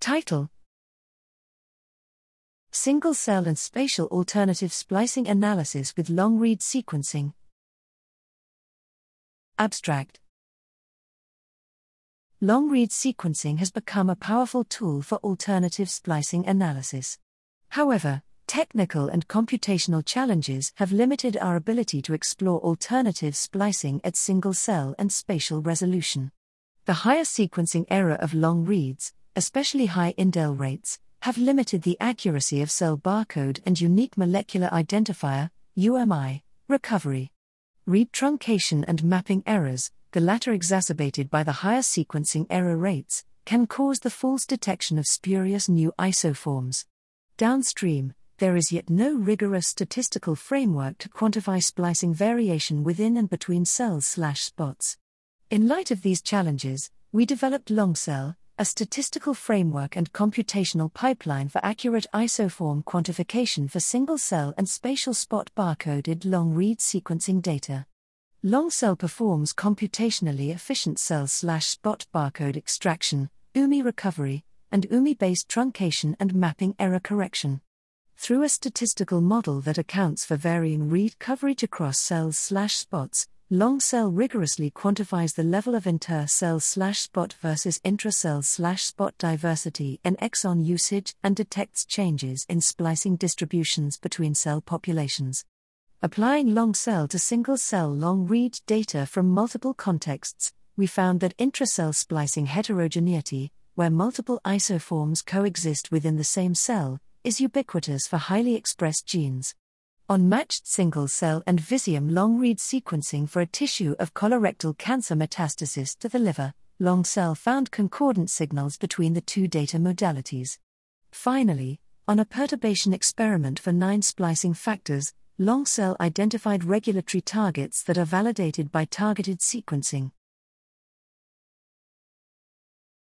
Title Single cell and spatial alternative splicing analysis with long read sequencing. Abstract Long read sequencing has become a powerful tool for alternative splicing analysis. However, technical and computational challenges have limited our ability to explore alternative splicing at single cell and spatial resolution. The higher sequencing error of long reads, especially high indel rates, have limited the accuracy of cell barcode and unique molecular identifier UMI recovery. Read truncation and mapping errors, the latter exacerbated by the higher sequencing error rates, can cause the false detection of spurious new isoforms. Downstream, there is yet no rigorous statistical framework to quantify splicing variation within and between cells/spots. In light of these challenges, we developed LongCell, a statistical framework and computational pipeline for accurate isoform quantification for single cell and spatial spot barcoded long read sequencing data. LongCell performs computationally efficient cell slash spot barcode extraction, UMI recovery, and UMI based truncation and mapping error correction. Through a statistical model that accounts for varying read coverage across cells slash spots, LongCell rigorously quantifies the level of inter cell slash spot versus intracell slash spot diversity and exon usage and detects changes in splicing distributions between cell populations. Applying LongCell to single cell long read data from multiple contexts, we found that intracell splicing heterogeneity, where multiple isoforms coexist within the same cell, is ubiquitous for highly expressed genes. On matched single cell and Visium long read sequencing for a tissue of colorectal cancer metastasis to the liver, LongCell found concordant signals between the two data modalities. Finally, on a perturbation experiment for nine splicing factors, LongCell identified regulatory targets that are validated by targeted sequencing.